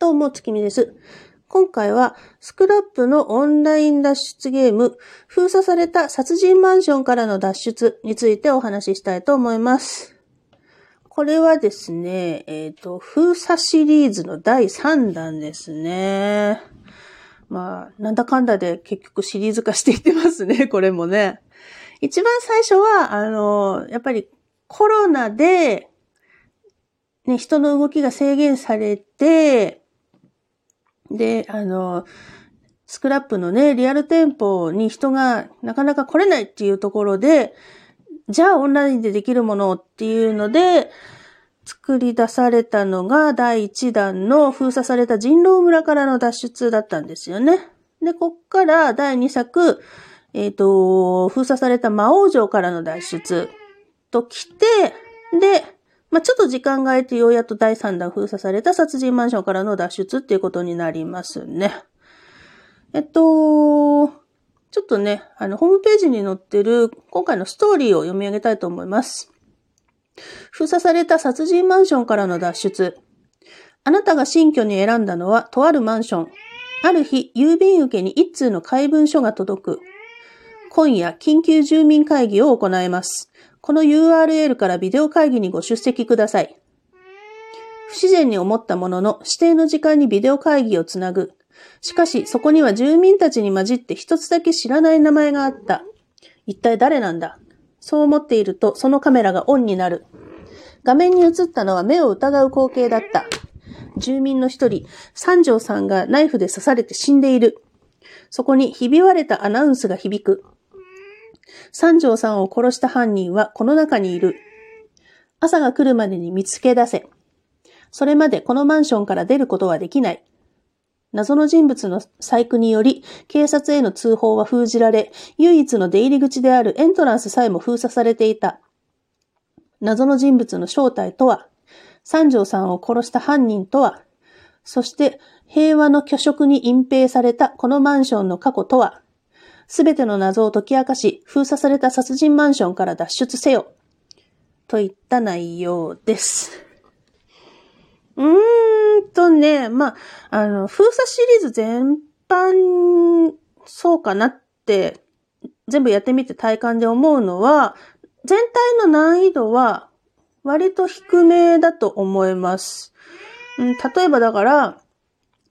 どうも、月見です。今回は、スクラップのオンライン脱出ゲーム、封鎖された殺人マンションからの脱出についてお話ししたいと思います。これはですね、えっ、と、封鎖シリーズの第3弾ですね。まあ、なんだかんだで結局シリーズ化していってますね、これもね。一番最初は、あの、やっぱりコロナで、ね、人の動きが制限されて、で、あの、スクラップのね、リアル店舗に人がなかなか来れないっていうところで、じゃあオンラインでできるものっていうので、作り出されたのが第1弾の封鎖された人狼村からの脱出だったんですよね。で、こっから第2作、えっ、と、封鎖された魔王城からの脱出と来て、で、まあ、ちょっと時間が空いてようやっと第3弾封鎖された殺人マンションからの脱出っていうことになりますね。えっと、ちょっとね、あの、ホームページに載ってる今回のストーリーを読み上げたいと思います。封鎖された殺人マンションからの脱出。あなたが新居に選んだのはとあるマンション。ある日、郵便受けに一通の怪文書が届く。今夜、緊急住民会議を行います。この URL からビデオ会議にご出席ください。不自然に思ったものの、指定の時間にビデオ会議をつなぐ。しかし、そこには住民たちに混じって一つだけ知らない名前があった。一体誰なんだ？そう思っていると、そのカメラがオンになる。画面に映ったのは目を疑う光景だった。住民の一人、三条さんがナイフで刺されて死んでいる。そこにひび割れたアナウンスが響く。三条さんを殺した犯人はこの中にいる。朝が来るまでに見つけ出せ。それまでこのマンションから出ることはできない。謎の人物の細工により、警察への通報は封じられ、唯一の出入り口であるエントランスさえも封鎖されていた。謎の人物の正体とは、三条さんを殺した犯人とは、そして平和の虚飾に隠蔽されたこのマンションの過去とは、すべての謎を解き明かし、封鎖された殺人マンションから脱出せよ。といった内容です。うーんとね、まあ、あの、封鎖シリーズ全般、そうかなって、全部やってみて体感で思うのは、全体の難易度は割と低めだと思います。うん、例えばだから、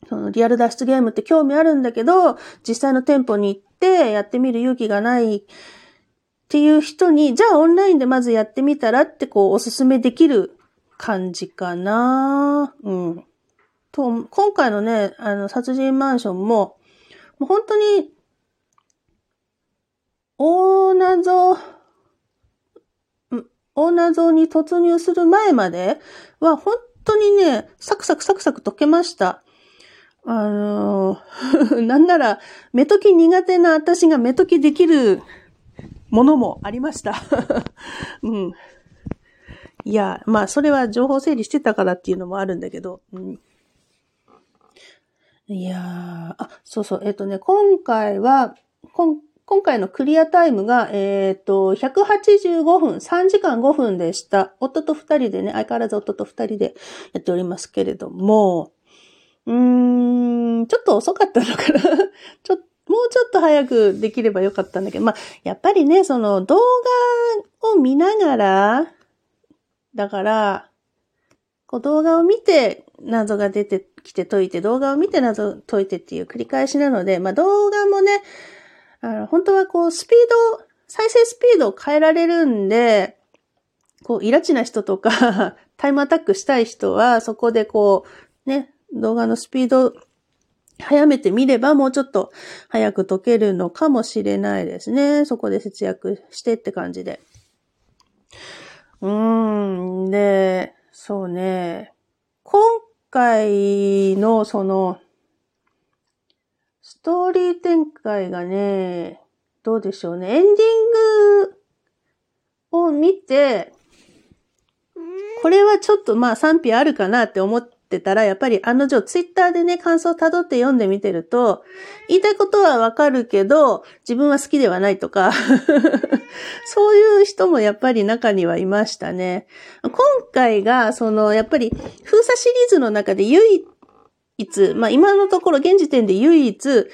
そのリアル脱出ゲームって興味あるんだけど、実際の店舗に行ってやってみる勇気がないっていう人に、じゃあオンラインでまずやってみたらってこうおすすめできる感じかなうん。と、今回のね、あの、殺人マンションも、もう本当に、大謎、大謎に突入する前までは、本当にね、サクサクサクサク解けました。あの なんなら、目解き苦手な私が目解きできるものもありました。うん。いや、まあ、それは情報整理してたからっていうのもあるんだけど、うん。いや、あ、そうそう、えっ、とね、今回は、こん今回のクリアタイムが、えっ、と、185分、3時間5分でした。夫と二人でね、相変わらず夫と二人でやっておりますけれども、うーん、ちょっと遅かったのかな。ちょ、もうちょっと早くできればよかったんだけど、まあ、やっぱりね、その動画を見ながら、だから、こう動画を見て謎が出てきて解いて、動画を見て謎解いてっていう繰り返しなので、まあ動画もね、あの本当はこうスピード、再生スピードを変えられるんで、こう、イラチな人とか、タイムアタックしたい人は、そこでこう、ね、動画のスピード早めてみればもうちょっと早く解けるのかもしれないですね。そこで節約してって感じで。うーん、で、そうね。今回のその、ストーリー展開がね、どうでしょうね。エンディングを見て、これはちょっとまあ賛否あるかなって思ってってたら、やっぱり案の定ツイッターでね、感想を辿って読んでみてると、言いたいことはわかるけど、自分は好きではないとか、そういう人もやっぱり中にはいましたね。今回が、その、やっぱり封鎖シリーズの中で唯一、まあ今のところ現時点で唯一、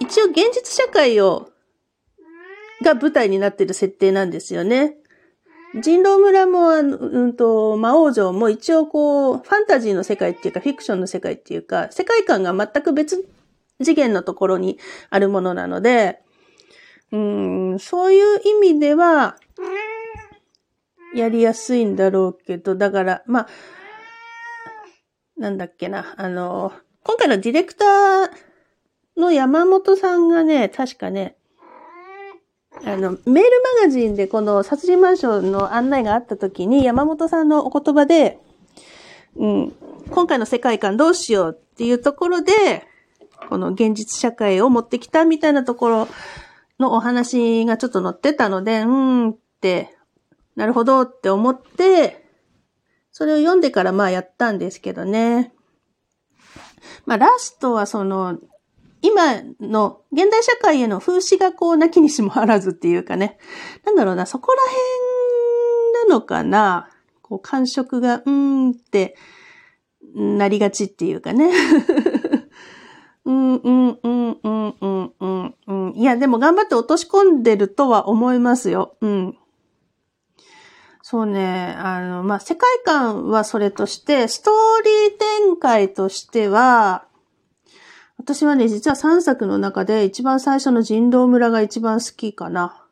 一応現実社会を、が舞台になってる設定なんですよね。人狼村も、うんと、魔王城も一応こう、ファンタジーの世界っていうか、フィクションの世界っていうか、世界観が全く別次元のところにあるものなので、うん、そういう意味では、やりやすいんだろうけど、だから、まあ、なんだっけな、あの、今回のディレクターの山本さんがね、確かね、あの、メールマガジンでこの殺人マンションの案内があった時に山本さんのお言葉で、うん、今回の世界観どうしようっていうところで、この現実社会を持ってきたみたいなところのお話がちょっと載ってたので、うーんって、なるほどって思って、それを読んでからまあやったんですけどね。まあラストはその、今の現代社会への風刺がこうなきにしもあらずっていうかね。なんだろうな、そこら辺なのかな？こう感触が、うーんってなりがちっていうかね。うん、うん、うん、うん、うん、うん、うん。いや、でも頑張って落とし込んでるとは思いますよ。うん。そうね、あの、まあ、世界観はそれとして、ストーリー展開としては、私はね、実は3作の中で一番最初の人狼村が一番好きかな。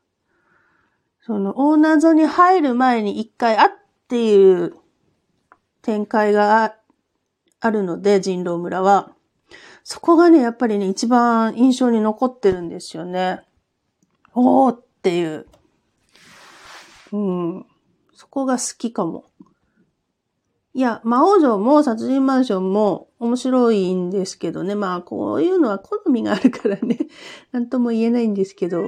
その、大謎に入る前に一回あっていう展開があるので、人狼村は。そこがね、やっぱりね、一番印象に残ってるんですよね。おーっていう。うん。そこが好きかも。いや、魔王城も殺人マンションも面白いんですけどね。まあ、こういうのは好みがあるからね。なんとも言えないんですけど。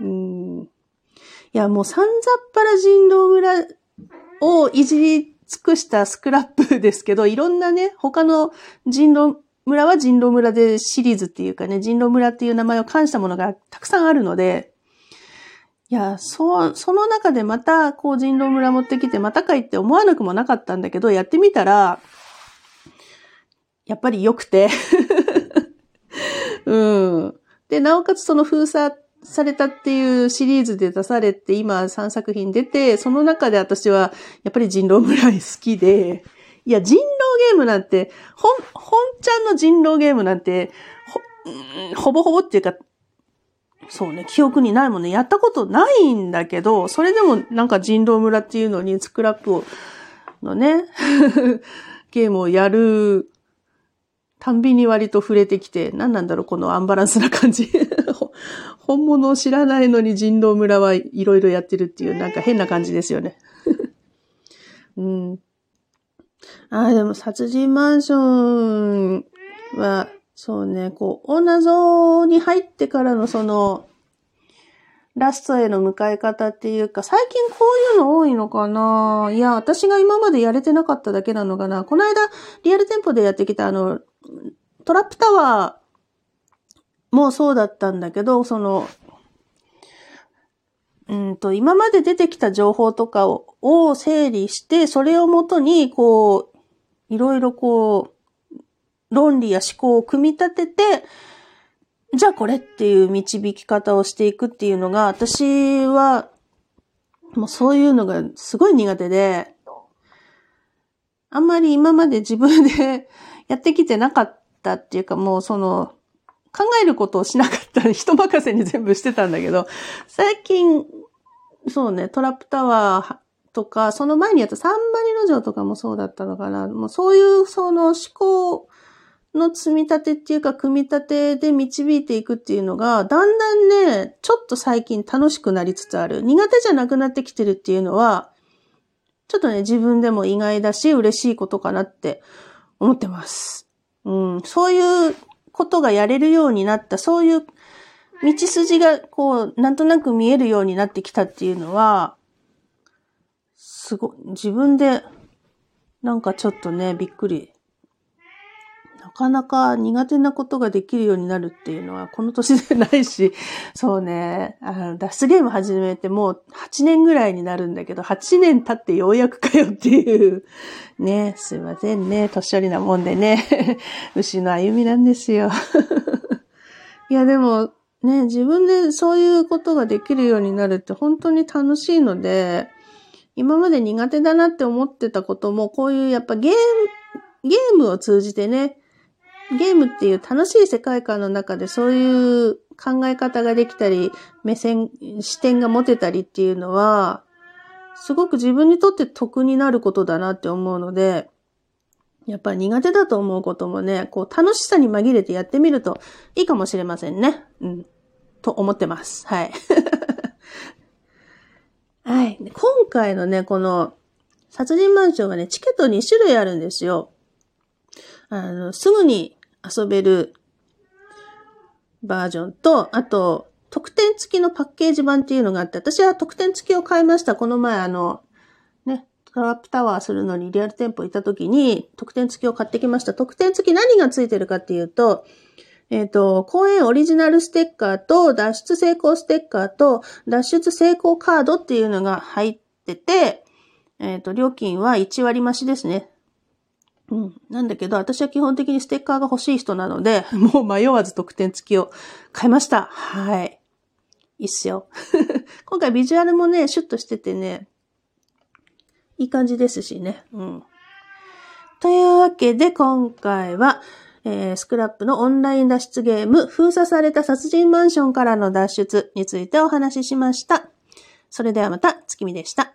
うん。いや、もうさんざっぱら人狼村をいじり尽くしたスクラップですけど、いろんなね、他の人狼村は人狼村でシリーズっていうかね、人狼村っていう名前を冠したものがたくさんあるので、いや、そう、その中でまた、こう人狼村持ってきて、またかいって思わなくもなかったんだけど、やってみたら、やっぱり良くて うん。で、なおかつその封鎖されたっていうシリーズで出されて、今3作品出て、その中で私は、やっぱり人狼村好きで、いや、人狼ゲームなんて、ほん、本ちゃんの人狼ゲームなんて、ほ、ほぼほぼっていうか、そうね、記憶にないもんね。やったことないんだけど、それでもなんか人狼村っていうのにスクラップを、のね、ゲームをやるたんびに割と触れてきて、何なんだろう、このアンバランスな感じ。本物を知らないのに人狼村はいろいろやってるっていう、なんか変な感じですよね。うん。ああ、でも殺人マンションは、そうね、こう、大謎に入ってからのその、ラストへの迎え方っていうか、最近こういうの多いのかな。いや、私が今までやれてなかっただけなのかな。この間、リアル店舗でやってきたあの、トラップタワーもそうだったんだけど、その、うんと、今まで出てきた情報とかをを整理して、それをもとに、こう、いろいろこう、論理や思考を組み立てて、じゃあこれっていう導き方をしていくっていうのが、私は、もうそういうのがすごい苦手で、あんまり今まで自分で やってきてなかったっていうか、もうその、考えることをしなかった人任せに全部してたんだけど、最近、そうね、トラップタワーとか、その前にやったサンマリノ城とかもそうだったのかな。もうそういうその思考の積み立てっていうか、組み立てで導いていくっていうのが、だんだんね、ちょっと最近楽しくなりつつある。苦手じゃなくなってきてるっていうのは、ちょっとね、自分でも意外だし、嬉しいことかなって思ってます。うん、そういうことがやれるようになった、そういう道筋がこう、なんとなく見えるようになってきたっていうのは、すご、自分で、なんかちょっとね、びっくり。かなか苦手なことができるようになるっていうのはこの年でないし、そうね、あの脱出ゲーム始めてもう8年ぐらいになるんだけど、8年経ってようやくかよっていう、ね、すいませんね、年寄りなもんでね、牛の歩みなんですよ。いやでも、ね、自分でそういうことができるようになるって本当に楽しいので、今まで苦手だなって思ってたことも、こういうやっぱゲーム、ゲームを通じてね、ゲームっていう楽しい世界観の中でそういう考え方ができたり、目線、視点が持てたりっていうのは、すごく自分にとって得になることだなって思うので、やっぱ苦手だと思うこともね、こう楽しさに紛れてやってみるといいかもしれませんね。うん。と思ってます。はい。はい。今回のね、この殺人マンションがね、チケット2種類あるんですよ。あの、すぐに遊べるバージョンと、あと、特典付きのパッケージ版っていうのがあって、私は特典付きを買いました。この前、あの、ね、トラップタワーするのにリアル店舗行った時に、特典付きを買ってきました。特典付き何が付いてるかっていうと、えっ、ー、と、公演オリジナルステッカーと、脱出成功ステッカーと、脱出成功カードっていうのが入ってて、えっ、ー、と、料金は1割増しですね。うん。なんだけど、私は基本的にステッカーが欲しい人なので、もう迷わず特典付きを買いました。はい。いいっすよ。今回ビジュアルもね、シュッとしててね、いい感じですしね。うん。というわけで、今回は、えー、スクラップのオンライン脱出ゲーム、封鎖された殺人マンションからの脱出についてお話ししました。それではまた、月見でした。